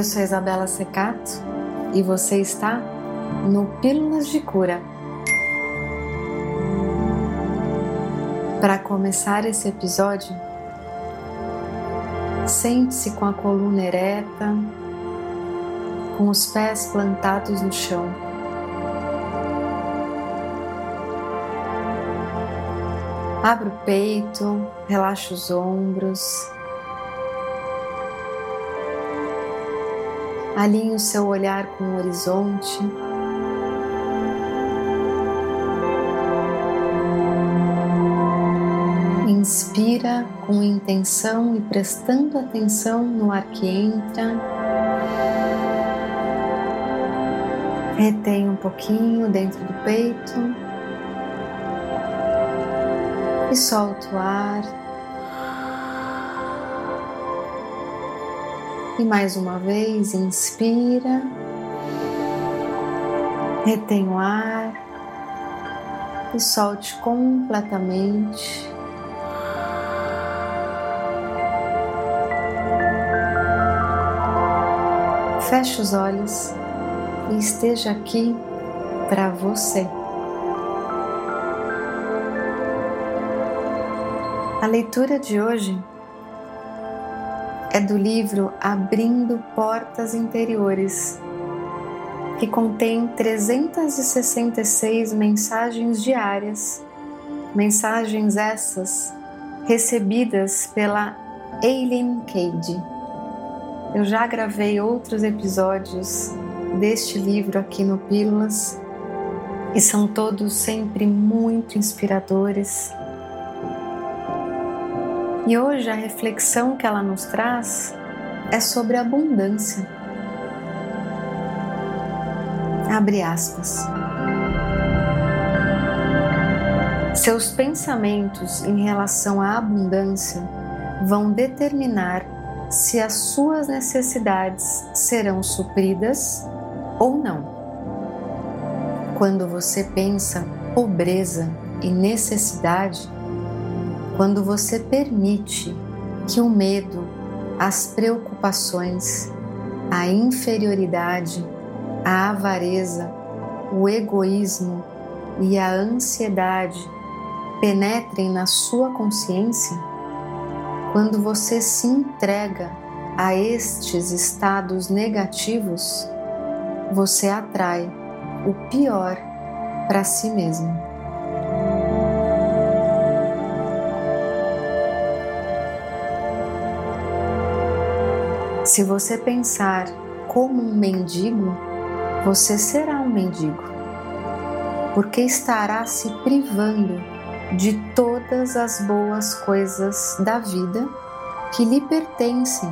Eu sou Isabela Secato e você está no Pílulas de Cura. Para começar esse episódio, sente-se com a coluna ereta, com os pés plantados no chão. Abra o peito, relaxa os ombros. Alinhe o seu olhar com o horizonte. Inspira com intenção e prestando atenção no ar que entra. Retém um pouquinho dentro do peito e solta o ar. E mais uma vez, inspira, retém o ar e solte completamente. Feche os olhos e esteja aqui para você. A leitura de hoje é do livro Abrindo Portas Interiores, que contém 366 mensagens diárias, mensagens essas recebidas pela Eileen Cade. Eu já gravei outros episódios deste livro aqui no Pílulas e são todos sempre muito inspiradores e hoje a reflexão que ela nos traz é sobre abundância. Abre aspas. Seus pensamentos em relação à abundância vão determinar se as suas necessidades serão supridas ou não. Quando você pensa pobreza e necessidade, quando você permite que o medo, as preocupações, a inferioridade, a avareza, o egoísmo e a ansiedade penetrem na sua consciência, quando você se entrega a estes estados negativos, você atrai o pior para si mesmo. Se você pensar como um mendigo, você será um mendigo, porque estará se privando de todas as boas coisas da vida que lhe pertencem,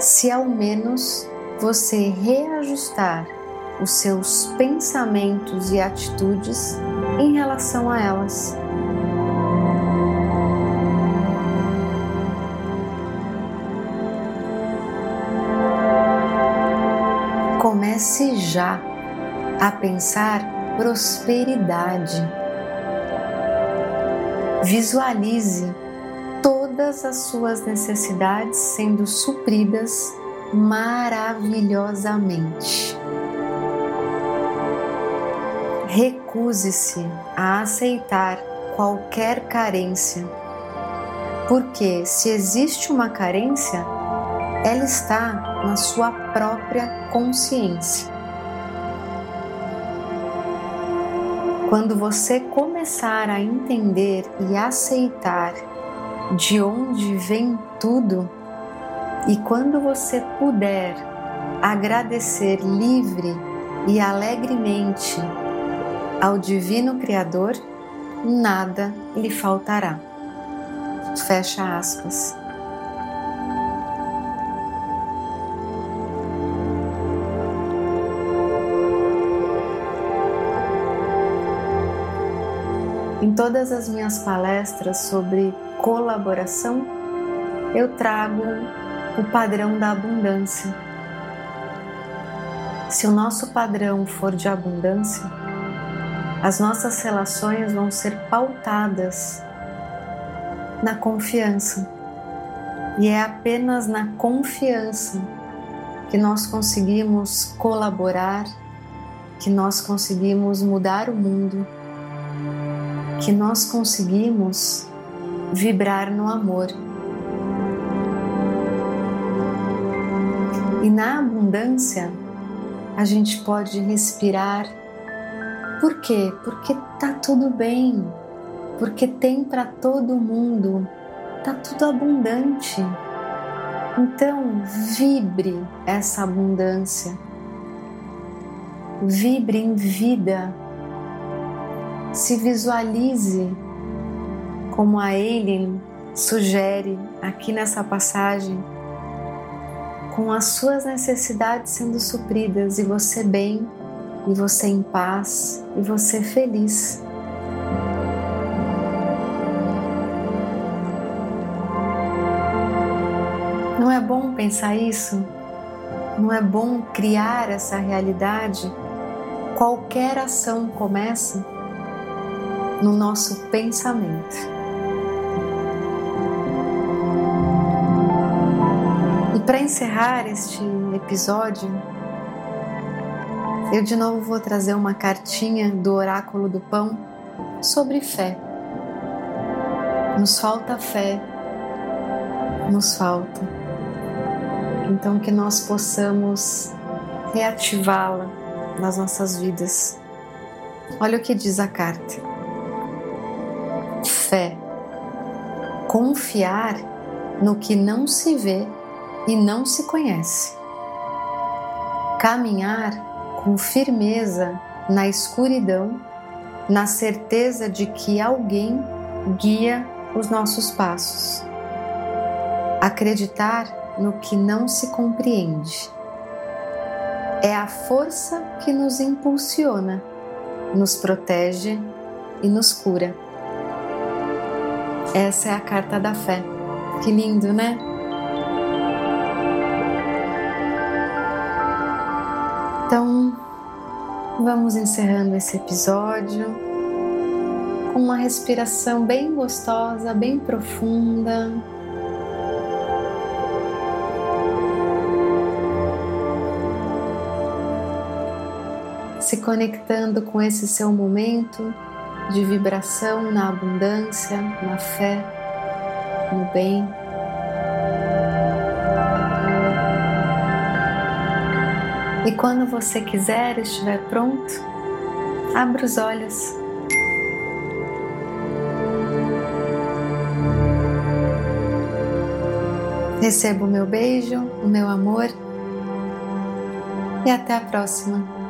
se ao menos você reajustar os seus pensamentos e atitudes em relação a elas. Comece já a pensar prosperidade. Visualize todas as suas necessidades sendo supridas maravilhosamente. Recuse-se a aceitar qualquer carência, porque se existe uma carência, ela está na sua própria consciência. Quando você começar a entender e aceitar de onde vem tudo, e quando você puder agradecer livre e alegremente ao Divino Criador, nada lhe faltará. Fecha aspas. Em todas as minhas palestras sobre colaboração, eu trago o padrão da abundância. Se o nosso padrão for de abundância, as nossas relações vão ser pautadas na confiança. E é apenas na confiança que nós conseguimos colaborar, que nós conseguimos mudar o mundo, que nós conseguimos vibrar no amor. E na abundância, a gente pode respirar. Por quê? Porque tá tudo bem. Porque tem para todo mundo. Tá tudo abundante. Então, vibre essa abundância. Vibre em vida. Se visualize como a Eileen sugere aqui nessa passagem com as suas necessidades sendo supridas e você bem, e você em paz, e você feliz. Não é bom pensar isso? Não é bom criar essa realidade? Qualquer ação começa no nosso pensamento. para encerrar este episódio, eu de novo vou trazer uma cartinha do Oráculo do Pão sobre fé. Nos falta fé, nos falta. Então, que nós possamos reativá-la nas nossas vidas. Olha o que diz a carta: fé, confiar no que não se vê e não se conhece. Caminhar com firmeza na escuridão, na certeza de que alguém guia os nossos passos. Acreditar no que não se compreende. É a força que nos impulsiona, nos protege e nos cura. Essa é a carta da fé. Que lindo, né? Então, vamos encerrando esse episódio com uma respiração bem gostosa, bem profunda. Se conectando com esse seu momento de vibração na abundância, na fé, no bem. E quando você quiser, estiver pronto, abra os olhos. Receba o meu beijo, o meu amor e até a próxima.